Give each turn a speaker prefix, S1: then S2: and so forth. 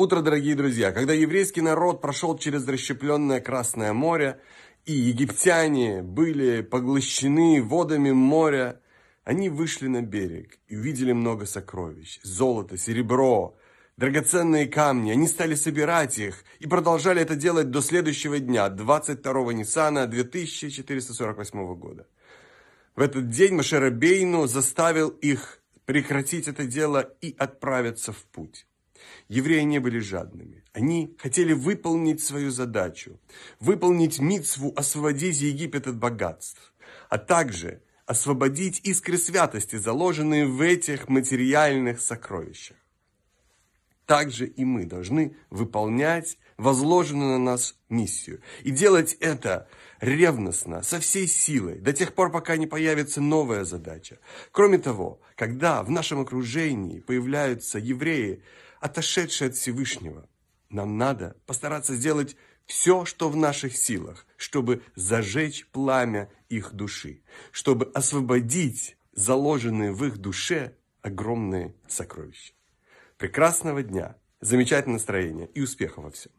S1: утро, дорогие друзья! Когда еврейский народ прошел через расщепленное Красное море, и египтяне были поглощены водами моря, они вышли на берег и увидели много сокровищ. Золото, серебро, драгоценные камни. Они стали собирать их и продолжали это делать до следующего дня, 22 Ниссана 2448 года. В этот день Машера Бейну заставил их прекратить это дело и отправиться в путь. Евреи не были жадными. Они хотели выполнить свою задачу, выполнить митцву, освободить Египет от богатств, а также освободить искры святости, заложенные в этих материальных сокровищах. Также и мы должны выполнять возложенную на нас миссию. И делать это ревностно, со всей силой, до тех пор, пока не появится новая задача. Кроме того, когда в нашем окружении появляются евреи, отошедшие от Всевышнего, нам надо постараться сделать все, что в наших силах, чтобы зажечь пламя их души, чтобы освободить заложенные в их душе огромные сокровища. Прекрасного дня, замечательного настроения и успехов во всем.